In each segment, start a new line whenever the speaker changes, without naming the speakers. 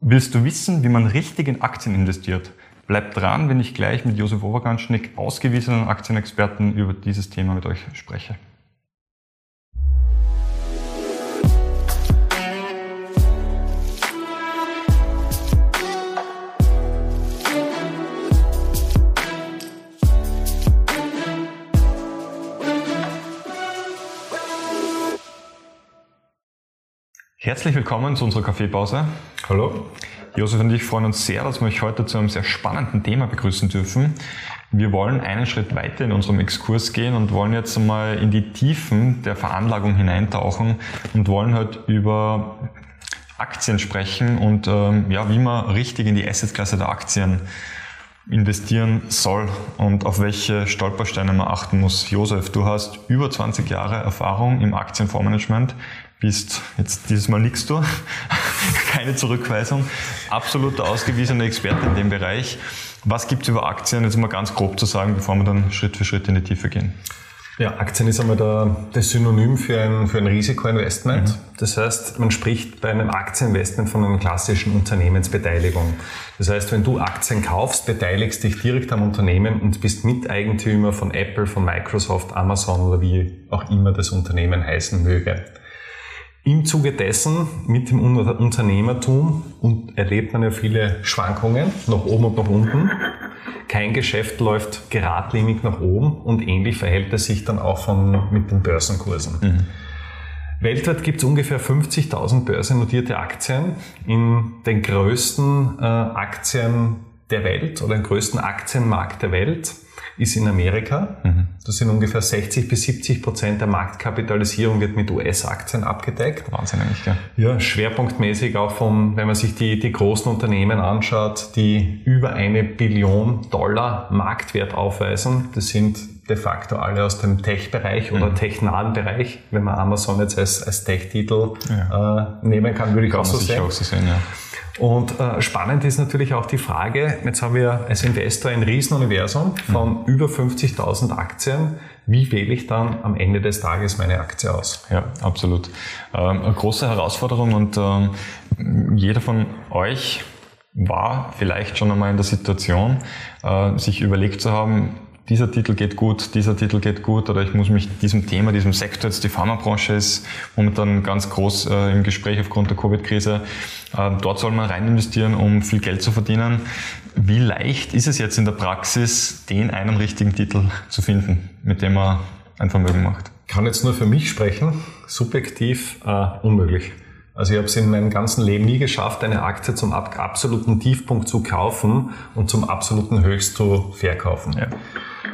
Willst du wissen, wie man richtig in Aktien investiert? Bleib dran, wenn ich gleich mit Josef Oberganschnick, ausgewiesenen Aktienexperten, über dieses Thema mit euch spreche. Herzlich willkommen zu unserer Kaffeepause.
Hallo.
Josef und ich freuen uns sehr, dass wir euch heute zu einem sehr spannenden Thema begrüßen dürfen. Wir wollen einen Schritt weiter in unserem Exkurs gehen und wollen jetzt einmal in die Tiefen der Veranlagung hineintauchen und wollen halt über Aktien sprechen und ähm, ja, wie man richtig in die Assetklasse der Aktien investieren soll und auf welche Stolpersteine man achten muss. Josef, du hast über 20 Jahre Erfahrung im Aktienfondsmanagement bist, jetzt dieses Mal nichts du, keine Zurückweisung, absolut ausgewiesener Experte in dem Bereich. Was gibt es über Aktien, jetzt mal ganz grob zu sagen, bevor wir dann Schritt für Schritt in die Tiefe gehen?
Ja, Aktien ist einmal der, das Synonym für ein, für ein Risikoinvestment. Mhm. Das heißt, man spricht bei einem Aktieninvestment von einer klassischen Unternehmensbeteiligung. Das heißt, wenn du Aktien kaufst, beteiligst dich direkt am Unternehmen und bist Miteigentümer von Apple, von Microsoft, Amazon oder wie auch immer das Unternehmen heißen möge. Im Zuge dessen mit dem Unternehmertum erlebt man ja viele Schwankungen nach oben und nach unten. Kein Geschäft läuft geradlinig nach oben und ähnlich verhält es sich dann auch von, mit den Börsenkursen. Mhm. Weltweit gibt es ungefähr 50.000 börsennotierte Aktien in den größten äh, Aktien der Welt oder den größten Aktienmarkt der Welt ist in Amerika. Mhm. Das sind ungefähr 60 bis 70 Prozent der Marktkapitalisierung wird mit US-Aktien abgedeckt.
Wahnsinn eigentlich, gell?
Ja, schwerpunktmäßig auch von, wenn man sich die, die großen Unternehmen anschaut, die über eine Billion Dollar Marktwert aufweisen. Das sind de facto alle aus dem Tech-Bereich oder mhm. technahen Bereich. Wenn man Amazon jetzt als, als Tech-Titel ja. äh, nehmen kann, würde ich kann auch so sehen. Auch so sehen ja. Und äh, spannend ist natürlich auch die Frage, jetzt haben wir als Investor ein Riesenuniversum von mhm. über 50.000 Aktien. Wie wähle ich dann am Ende des Tages meine Aktie aus?
Ja, absolut. Ähm, eine große Herausforderung und ähm, jeder von euch war vielleicht schon einmal in der Situation, äh, sich überlegt zu haben, dieser Titel geht gut, dieser Titel geht gut oder ich muss mich diesem Thema, diesem Sektor, jetzt die Pharmabranche ist momentan ganz groß äh, im Gespräch aufgrund der Covid-Krise, äh, dort soll man rein investieren, um viel Geld zu verdienen. Wie leicht ist es jetzt in der Praxis, den einen richtigen Titel zu finden, mit dem man ein Vermögen macht?
Ich kann jetzt nur für mich sprechen, subjektiv äh, unmöglich. Also ich habe es in meinem ganzen Leben nie geschafft, eine Aktie zum absoluten Tiefpunkt zu kaufen und zum absoluten Höchst zu verkaufen. Ja.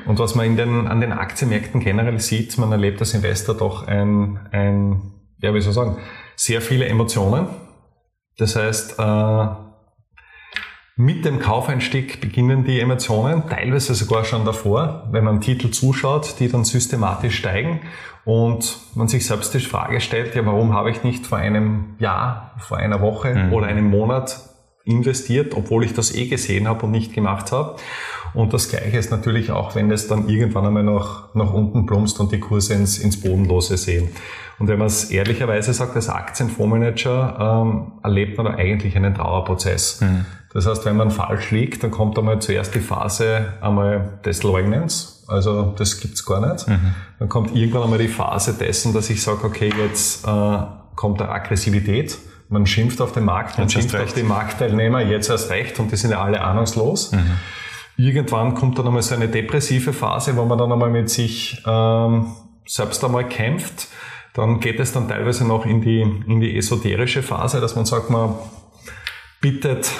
Und was man in den, an den Aktienmärkten generell sieht, man erlebt als Investor doch ein, ein ja, wie soll ich sagen, sehr viele Emotionen. Das heißt, äh, mit dem Kaufeinstieg beginnen die Emotionen, teilweise sogar schon davor, wenn man Titel zuschaut, die dann systematisch steigen und man sich selbst die Frage stellt, ja, warum habe ich nicht vor einem Jahr, vor einer Woche mhm. oder einem Monat investiert, obwohl ich das eh gesehen habe und nicht gemacht habe. Und das Gleiche ist natürlich auch, wenn es dann irgendwann einmal nach, nach unten plumpst und die Kurse ins, ins Bodenlose sehen. Und wenn man es ehrlicherweise sagt, als Aktienfondsmanager ähm, erlebt man da eigentlich einen Trauerprozess. Mhm. Das heißt, wenn man falsch liegt, dann kommt einmal zuerst die Phase einmal des Leugnens. Also das gibt's gar nicht. Mhm. Dann kommt irgendwann einmal die Phase dessen, dass ich sage, okay, jetzt äh, kommt da Aggressivität man schimpft auf den Markt, man schimpft auf die Marktteilnehmer, jetzt erst recht und die sind ja alle ahnungslos. Mhm. Irgendwann kommt dann einmal so eine depressive Phase, wo man dann einmal mit sich ähm, selbst einmal kämpft. Dann geht es dann teilweise noch in die, in die esoterische Phase, dass man sagt, man bittet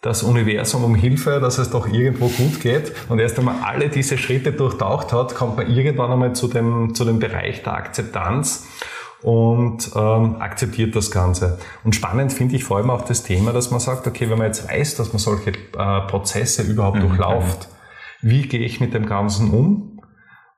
das Universum um Hilfe, dass es doch irgendwo gut geht. Und erst einmal alle diese Schritte durchtaucht hat, kommt man irgendwann einmal zu dem, zu dem Bereich der Akzeptanz und ähm, akzeptiert das Ganze. Und spannend finde ich vor allem auch das Thema, dass man sagt, okay, wenn man jetzt weiß, dass man solche äh, Prozesse überhaupt mhm. durchläuft, wie gehe ich mit dem Ganzen um?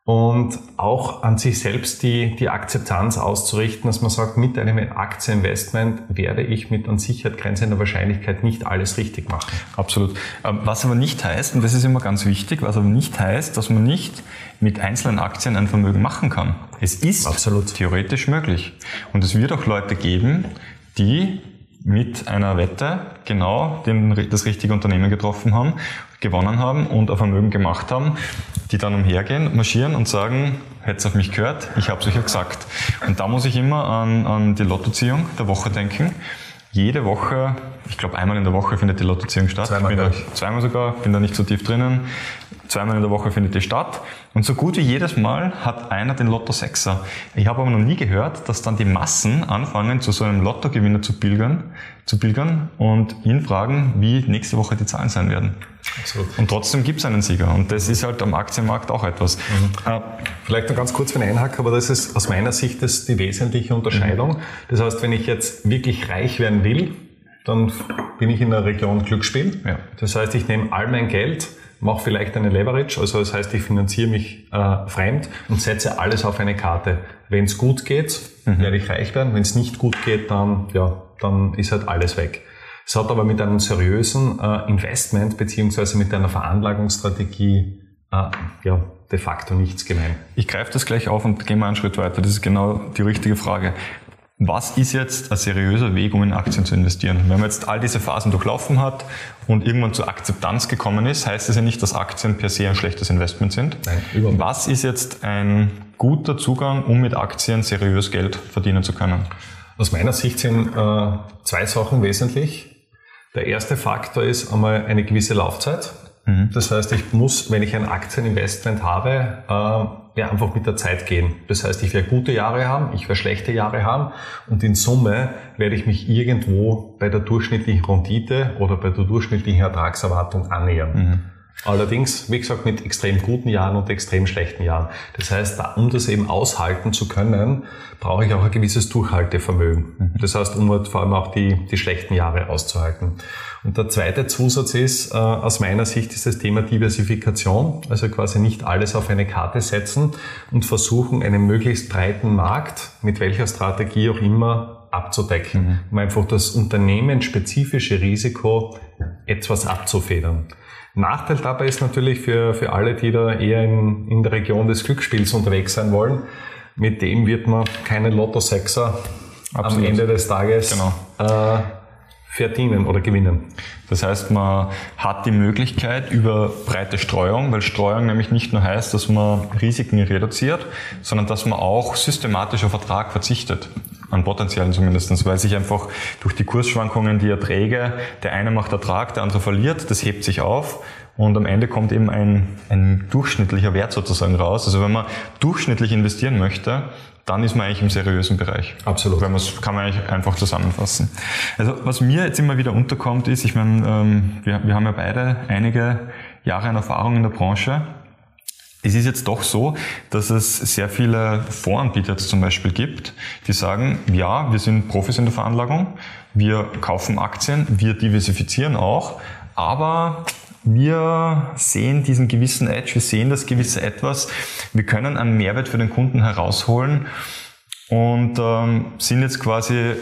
Und auch an sich selbst die, die Akzeptanz auszurichten, dass man sagt, mit einem Aktieninvestment werde ich mit an Sicherheit grenzender Wahrscheinlichkeit nicht alles richtig machen.
Absolut. Ähm, was aber nicht heißt, und das ist immer ganz wichtig, was aber nicht heißt, dass man nicht mit einzelnen Aktien ein Vermögen machen kann. Es ist Absolut. theoretisch möglich. Und es wird auch Leute geben, die mit einer Wette genau den, das richtige Unternehmen getroffen haben, gewonnen haben und ein Vermögen gemacht haben, die dann umhergehen, marschieren und sagen, hätte auf mich gehört, ich habe es euch ja gesagt. Und da muss ich immer an, an die Lottoziehung der Woche denken. Jede Woche, ich glaube einmal in der Woche findet die Lottoziehung statt.
Zweimal,
da, zweimal sogar, bin da nicht so tief drinnen. Zweimal in der Woche findet die statt. Und so gut wie jedes Mal hat einer den Lotto Sechser. Ich habe aber noch nie gehört, dass dann die Massen anfangen, zu so einem Lottogewinner zu pilgern, zu pilgern und ihn fragen, wie nächste Woche die Zahlen sein werden. Absolut. Und trotzdem gibt es einen Sieger. Und das ist halt am Aktienmarkt auch etwas.
Mhm. Äh, vielleicht noch ganz kurz für einen Einhack, aber das ist aus meiner Sicht das die wesentliche Unterscheidung. Mhm. Das heißt, wenn ich jetzt wirklich reich werden will, dann bin ich in der Region Glücksspiel. Ja. Das heißt, ich nehme all mein Geld, mache vielleicht eine Leverage, also das heißt, ich finanziere mich äh, fremd und setze alles auf eine Karte. Wenn es gut geht, mhm. werde ich reich werden. Wenn es nicht gut geht, dann, ja, dann ist halt alles weg. Es hat aber mit einem seriösen äh, Investment beziehungsweise mit einer Veranlagungsstrategie äh, ja, de facto nichts gemein.
Ich greife das gleich auf und gehe mal einen Schritt weiter. Das ist genau die richtige Frage. Was ist jetzt ein seriöser Weg, um in Aktien zu investieren? Wenn man jetzt all diese Phasen durchlaufen hat und irgendwann zur Akzeptanz gekommen ist, heißt das ja nicht, dass Aktien per se ein schlechtes Investment sind. Nein, überhaupt. Was ist jetzt ein guter Zugang, um mit Aktien seriös Geld verdienen zu können?
Aus meiner Sicht sind äh, zwei Sachen wesentlich. Der erste Faktor ist einmal eine gewisse Laufzeit. Mhm. Das heißt, ich muss, wenn ich ein Aktieninvestment habe, äh, ja, einfach mit der Zeit gehen. Das heißt, ich werde gute Jahre haben, ich werde schlechte Jahre haben und in Summe werde ich mich irgendwo bei der durchschnittlichen Rendite oder bei der durchschnittlichen Ertragserwartung annähern. Mhm. Allerdings, wie gesagt, mit extrem guten Jahren und extrem schlechten Jahren. Das heißt, um das eben aushalten zu können, brauche ich auch ein gewisses Durchhaltevermögen. Mhm. Das heißt, um halt vor allem auch die, die schlechten Jahre auszuhalten. Und der zweite Zusatz ist, äh, aus meiner Sicht, ist das Thema Diversifikation. Also quasi nicht alles auf eine Karte setzen und versuchen, einen möglichst breiten Markt, mit welcher Strategie auch immer, abzudecken, mhm. um einfach das unternehmensspezifische Risiko etwas abzufedern. Nachteil dabei ist natürlich für, für alle, die da eher in, in der Region des Glücksspiels unterwegs sein wollen, mit dem wird man keine Lotto-Sechser am Ende des Tages genau. äh, verdienen oder gewinnen.
Das heißt, man hat die Möglichkeit über breite Streuung, weil Streuung nämlich nicht nur heißt, dass man Risiken reduziert, sondern dass man auch systematisch auf Ertrag verzichtet an potenziellen zumindestens, weil sich einfach durch die Kursschwankungen die Erträge, der eine macht Ertrag, der andere verliert, das hebt sich auf und am Ende kommt eben ein, ein durchschnittlicher Wert sozusagen raus. Also wenn man durchschnittlich investieren möchte, dann ist man eigentlich im seriösen Bereich.
Absolut.
Weil man kann man eigentlich einfach zusammenfassen. Also was mir jetzt immer wieder unterkommt ist, ich meine, ähm, wir, wir haben ja beide einige Jahre an Erfahrung in der Branche es ist jetzt doch so, dass es sehr viele Voranbieter zum Beispiel gibt, die sagen, ja, wir sind Profis in der Veranlagung, wir kaufen Aktien, wir diversifizieren auch, aber wir sehen diesen gewissen Edge, wir sehen das gewisse Etwas, wir können einen Mehrwert für den Kunden herausholen und ähm, sind jetzt quasi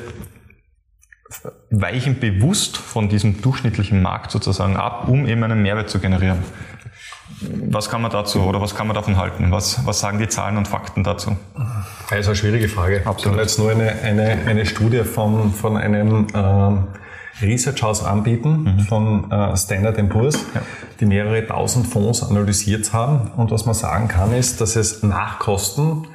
weichen bewusst von diesem durchschnittlichen Markt sozusagen ab, um eben einen Mehrwert zu generieren. Was kann man dazu oder was kann man davon halten? Was, was sagen die Zahlen und Fakten dazu?
Das ist eine schwierige Frage. Absolut. Ich kann jetzt nur eine, eine, eine Studie von, von einem ähm, Research House anbieten, mhm. von äh, Standard Poor's, ja. die mehrere tausend Fonds analysiert haben. Und was man sagen kann, ist, dass es nach Kosten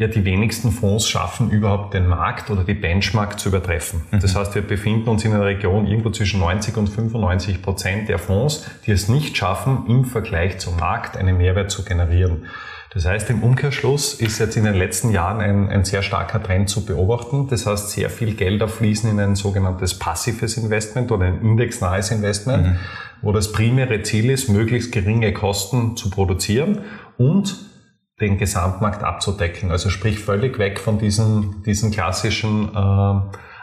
ja die wenigsten Fonds schaffen, überhaupt den Markt oder die Benchmark zu übertreffen. Mhm. Das heißt, wir befinden uns in einer Region irgendwo zwischen 90 und 95 Prozent der Fonds, die es nicht schaffen, im Vergleich zum Markt einen Mehrwert zu generieren. Das heißt, im Umkehrschluss ist jetzt in den letzten Jahren ein, ein sehr starker Trend zu beobachten. Das heißt, sehr viel Gelder fließen in ein sogenanntes passives Investment oder ein indexnahes Investment, mhm. wo das primäre Ziel ist, möglichst geringe Kosten zu produzieren und den Gesamtmarkt abzudecken. Also sprich völlig weg von diesen, diesen klassischen äh,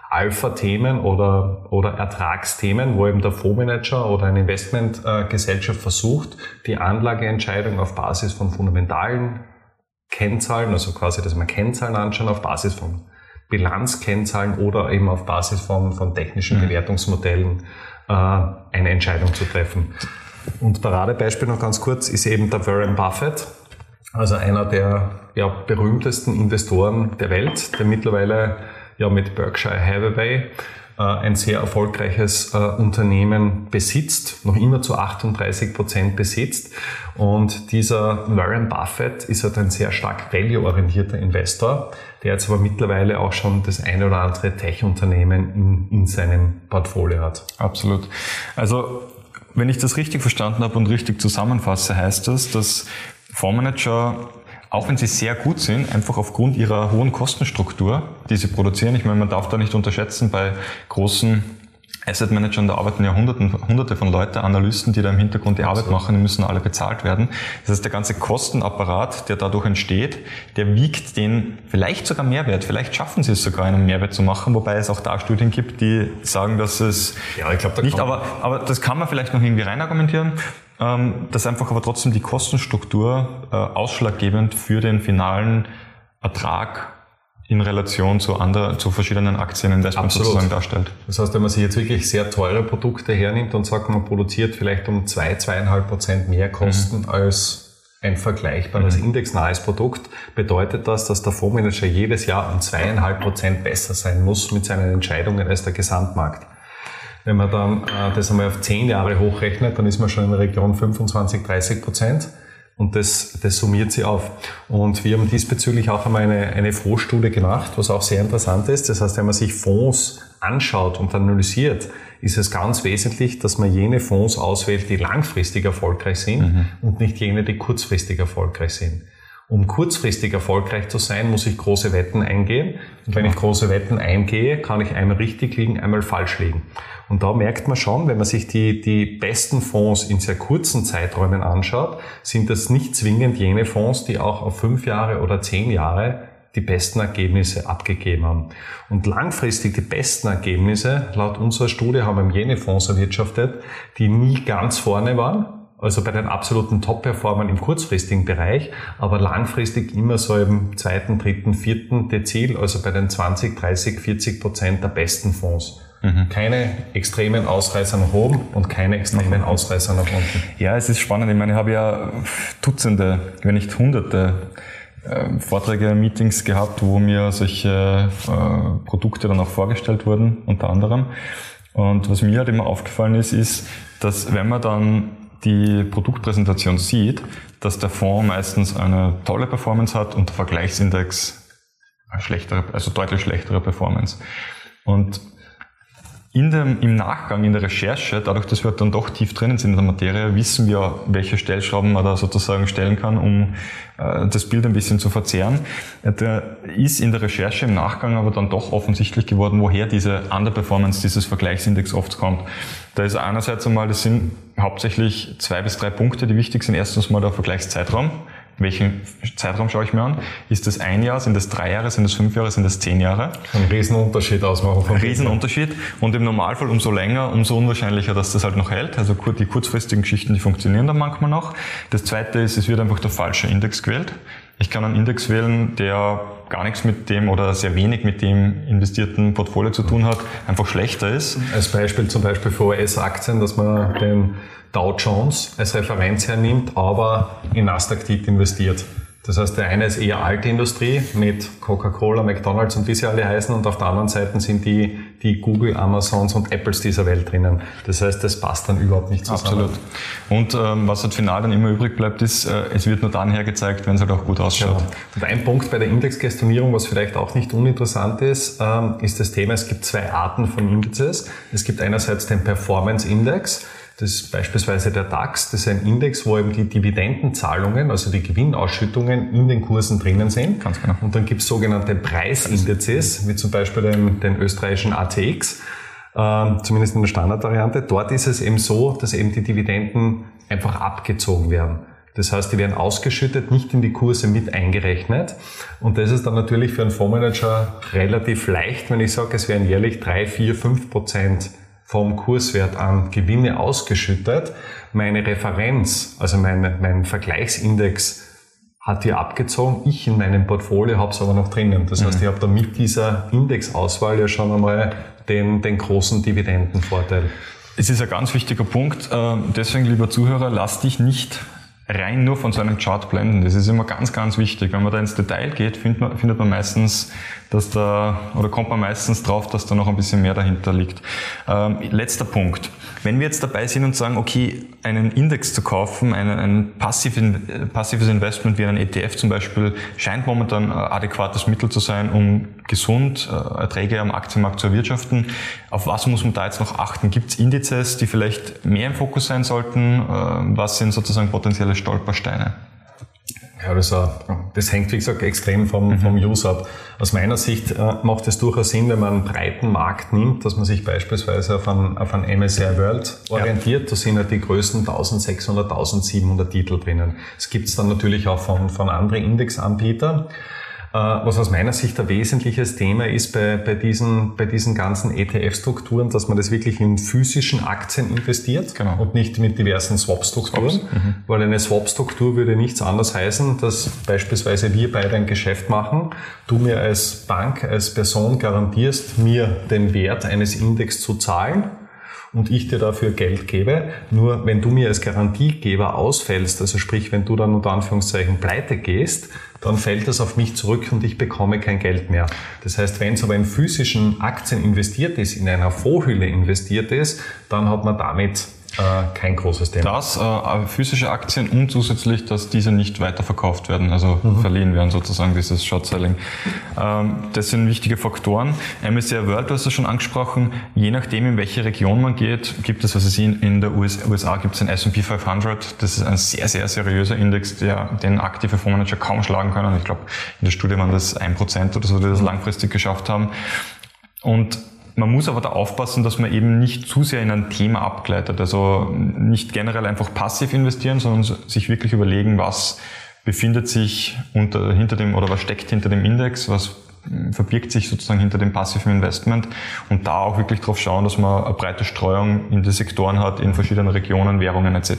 Alpha-Themen oder, oder Ertragsthemen, wo eben der Fondsmanager oder eine Investmentgesellschaft versucht, die Anlageentscheidung auf Basis von fundamentalen Kennzahlen, also quasi, dass man Kennzahlen anschauen, auf Basis von Bilanzkennzahlen oder eben auf Basis von, von technischen mhm. Bewertungsmodellen äh, eine Entscheidung zu treffen. Und Paradebeispiel noch ganz kurz ist eben der Warren Buffett, also einer der ja, berühmtesten Investoren der Welt, der mittlerweile ja mit Berkshire Hathaway äh, ein sehr erfolgreiches äh, Unternehmen besitzt, noch immer zu 38 Prozent besitzt. Und dieser Warren Buffett ist halt ein sehr stark value-orientierter Investor, der jetzt aber mittlerweile auch schon das eine oder andere Tech-Unternehmen in, in seinem Portfolio hat.
Absolut. Also wenn ich das richtig verstanden habe und richtig zusammenfasse, heißt das, dass Fondsmanager auch wenn sie sehr gut sind, einfach aufgrund ihrer hohen Kostenstruktur, die sie produzieren. Ich meine, man darf da nicht unterschätzen, bei großen Asset Managern, da arbeiten ja Hunderten, hunderte von Leute, Analysten, die da im Hintergrund die Arbeit machen, die müssen alle bezahlt werden. Das heißt, der ganze Kostenapparat, der dadurch entsteht, der wiegt den vielleicht sogar Mehrwert. Vielleicht schaffen sie es sogar, einen Mehrwert zu machen, wobei es auch da Studien gibt, die sagen, dass es ja, ich glaub, da nicht, aber, aber das kann man vielleicht noch irgendwie rein argumentieren dass einfach aber trotzdem die Kostenstruktur äh, ausschlaggebend für den finalen Ertrag in Relation zu, anderen, zu verschiedenen Aktieninvestments sozusagen darstellt.
Das heißt, wenn man sich jetzt wirklich sehr teure Produkte hernimmt und sagt, man produziert vielleicht um zwei, zweieinhalb Prozent mehr Kosten mhm. als ein vergleichbares mhm. indexnahes Produkt, bedeutet das, dass der Fondsmanager jedes Jahr um zweieinhalb Prozent besser sein muss mit seinen Entscheidungen als der Gesamtmarkt. Wenn man dann äh, das einmal auf zehn Jahre hochrechnet, dann ist man schon in der Region 25, 30 Prozent. Und das, das summiert sie auf. Und wir haben diesbezüglich auch einmal eine, eine Fondsstudie gemacht, was auch sehr interessant ist. Das heißt, wenn man sich Fonds anschaut und analysiert, ist es ganz wesentlich, dass man jene Fonds auswählt, die langfristig erfolgreich sind mhm. und nicht jene, die kurzfristig erfolgreich sind. Um kurzfristig erfolgreich zu sein, muss ich große Wetten eingehen. Und wenn ich große Wetten eingehe, kann ich einmal richtig liegen, einmal falsch liegen. Und da merkt man schon, wenn man sich die, die besten Fonds in sehr kurzen Zeiträumen anschaut, sind das nicht zwingend jene Fonds, die auch auf fünf Jahre oder zehn Jahre die besten Ergebnisse abgegeben haben. Und langfristig die besten Ergebnisse, laut unserer Studie, haben jene Fonds erwirtschaftet, die nie ganz vorne waren, also bei den absoluten Top-Performern im kurzfristigen Bereich, aber langfristig immer so im zweiten, dritten, vierten Dezil, also bei den 20, 30, 40 Prozent der besten Fonds. Mhm. Keine extremen Ausreißer nach oben und keine extremen Ausreißer nach unten.
Ja, es ist spannend. Ich meine, ich habe ja Dutzende, wenn nicht Hunderte äh, Vorträge, Meetings gehabt, wo mir solche äh, Produkte dann auch vorgestellt wurden, unter anderem. Und was mir halt immer aufgefallen ist, ist, dass wenn man dann die Produktpräsentation sieht, dass der Fonds meistens eine tolle Performance hat und der Vergleichsindex schlechtere, also deutlich schlechtere Performance. Und in dem, im Nachgang, in der Recherche, dadurch, dass wir dann doch tief drinnen sind in der Materie, wissen wir, welche Stellschrauben man da sozusagen stellen kann, um äh, das Bild ein bisschen zu verzerren. Äh, da ist in der Recherche im Nachgang aber dann doch offensichtlich geworden, woher diese Underperformance dieses Vergleichsindex oft kommt. Da ist einerseits einmal, das sind hauptsächlich zwei bis drei Punkte, die wichtig sind. Erstens mal der Vergleichszeitraum welchen Zeitraum schaue ich mir an? Ist das ein Jahr, sind das drei Jahre, sind das fünf Jahre, sind das zehn Jahre?
Ein Riesenunterschied ausmachen.
Ein Riesenunterschied. Und im Normalfall umso länger, umso unwahrscheinlicher, dass das halt noch hält. Also die kurzfristigen Geschichten, die funktionieren dann manchmal noch. Das zweite ist, es wird einfach der falsche Index gewählt. Ich kann einen Index wählen, der gar nichts mit dem oder sehr wenig mit dem investierten Portfolio zu tun hat, einfach schlechter ist.
Als Beispiel zum Beispiel für US-Aktien, dass man den Dow Jones als Referenz hernimmt, aber in Nasdaq-Tit investiert. Das heißt, der eine ist eher alte Industrie mit Coca-Cola, McDonalds und wie sie alle heißen und auf der anderen Seite sind die, die Google, Amazons und Apples dieser Welt drinnen. Das heißt, das passt dann überhaupt nicht zusammen.
Absolut. Und ähm, was halt final dann immer übrig bleibt, ist, äh, es wird nur dann hergezeigt, wenn es halt auch gut ausschaut. Genau.
Und ein Punkt bei der Indexgestionierung, was vielleicht auch nicht uninteressant ist, ähm, ist das Thema, es gibt zwei Arten von Indizes. Es gibt einerseits den Performance Index, das ist beispielsweise der DAX, das ist ein Index, wo eben die Dividendenzahlungen, also die Gewinnausschüttungen in den Kursen drinnen sind. Ganz genau. Und dann gibt es sogenannte Preisindizes, wie zum Beispiel den, den österreichischen ATX, äh, zumindest in der Standardvariante. Dort ist es eben so, dass eben die Dividenden einfach abgezogen werden. Das heißt, die werden ausgeschüttet, nicht in die Kurse mit eingerechnet. Und das ist dann natürlich für einen Fondsmanager relativ leicht, wenn ich sage, es werden jährlich drei, vier, fünf Prozent vom Kurswert an Gewinne ausgeschüttet. Meine Referenz, also mein, mein Vergleichsindex hat hier abgezogen. Ich in meinem Portfolio habe es aber noch drinnen. Das heißt, mhm. ich habe da mit dieser Indexauswahl ja schon einmal den, den großen Dividendenvorteil.
Es ist ein ganz wichtiger Punkt. Ähm, deswegen, lieber Zuhörer, lass dich nicht rein nur von so einem Chart blenden. Das ist immer ganz, ganz wichtig. Wenn man da ins Detail geht, findet man, findet man meistens, dass da, oder kommt man meistens drauf, dass da noch ein bisschen mehr dahinter liegt. Ähm, letzter Punkt. Wenn wir jetzt dabei sind und sagen, okay, einen Index zu kaufen, ein, ein passiven, passives Investment wie einen ETF zum Beispiel, scheint momentan ein adäquates Mittel zu sein, um gesund äh, Erträge am Aktienmarkt zu erwirtschaften. Auf was muss man da jetzt noch achten? Gibt es Indizes, die vielleicht mehr im Fokus sein sollten? Äh, was sind sozusagen potenzielle Stolpersteine?
Ja, das, das hängt, wie gesagt, extrem vom, mhm. vom User ab. Aus meiner Sicht äh, macht es durchaus Sinn, wenn man einen breiten Markt nimmt, dass man sich beispielsweise auf einen, auf einen MSCI World orientiert. Ja. Da sind halt die größten 1600, 1700 Titel drinnen. Es gibt es dann natürlich auch von, von anderen Indexanbietern. Äh, was aus meiner Sicht ein wesentliches Thema ist bei, bei, diesen, bei diesen ganzen ETF-Strukturen, dass man das wirklich in physischen Aktien investiert genau. und nicht mit diversen Swap-Strukturen, mhm. weil eine Swap-Struktur würde nichts anderes heißen, dass beispielsweise wir beide ein Geschäft machen, du mir als Bank, als Person garantierst, mir den Wert eines Index zu zahlen und ich dir dafür Geld gebe. Nur wenn du mir als Garantiegeber ausfällst, also sprich, wenn du dann unter Anführungszeichen pleite gehst, dann fällt das auf mich zurück und ich bekomme kein Geld mehr. Das heißt, wenn es aber in physischen Aktien investiert ist, in einer Vorhülle investiert ist, dann hat man damit kein großes Thema.
Das, äh, physische Aktien und zusätzlich, dass diese nicht weiterverkauft werden, also mhm. verliehen werden sozusagen, dieses Short-Selling. Ähm, das sind wichtige Faktoren. MSCI World, du hast es schon angesprochen, je nachdem, in welche Region man geht, gibt es, was es in, in der US, USA gibt es den S&P 500. Das ist ein sehr, sehr seriöser Index, der den aktive Fondsmanager kaum schlagen können. Ich glaube, in der Studie waren das ein Prozent oder so, die das langfristig geschafft haben. Und man muss aber da aufpassen, dass man eben nicht zu sehr in ein Thema abgleitet. Also nicht generell einfach passiv investieren, sondern sich wirklich überlegen, was befindet sich unter, hinter dem oder was steckt hinter dem Index, was verbirgt sich sozusagen hinter dem passiven Investment und da auch wirklich darauf schauen, dass man eine breite Streuung in die Sektoren hat, in verschiedenen Regionen, Währungen etc.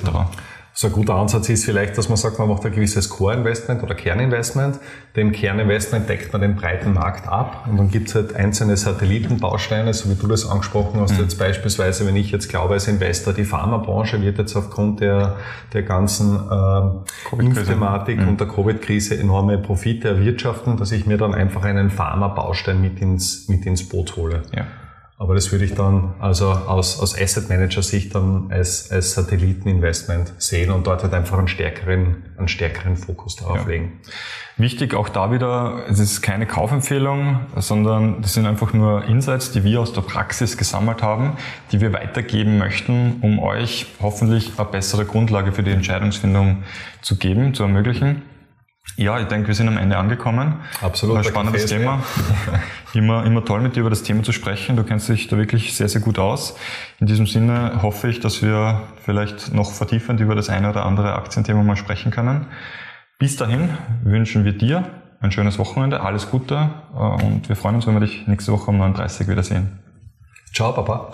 So ein guter Ansatz ist vielleicht, dass man sagt, man macht ein gewisses Core-Investment oder Kerninvestment. Dem Kerninvestment deckt man den breiten Markt ab und dann gibt es halt einzelne Satellitenbausteine, so wie du das angesprochen hast. Mhm. Jetzt beispielsweise, wenn ich jetzt glaube als Investor, die Pharmabranche wird jetzt aufgrund der, der ganzen äh, Impfthematik mhm. und der Covid-Krise enorme Profite erwirtschaften, dass ich mir dann einfach einen Pharma-Baustein mit ins, mit ins Boot hole. Ja. Aber das würde ich dann also aus, aus Asset Manager Sicht dann als, als Satelliteninvestment sehen und dort halt einfach einen stärkeren, einen stärkeren Fokus darauf ja. legen.
Wichtig auch da wieder, es ist keine Kaufempfehlung, sondern das sind einfach nur Insights, die wir aus der Praxis gesammelt haben, die wir weitergeben möchten, um euch hoffentlich eine bessere Grundlage für die Entscheidungsfindung zu geben, zu ermöglichen. Ja, ich denke, wir sind am Ende angekommen.
Absolut.
Ein spannendes Thema. immer, immer toll mit dir über das Thema zu sprechen. Du kennst dich da wirklich sehr, sehr gut aus. In diesem Sinne hoffe ich, dass wir vielleicht noch vertiefend über das eine oder andere Aktienthema mal sprechen können. Bis dahin wünschen wir dir ein schönes Wochenende, alles Gute äh, und wir freuen uns, wenn wir dich nächste Woche um 39 wiedersehen.
Ciao, Papa.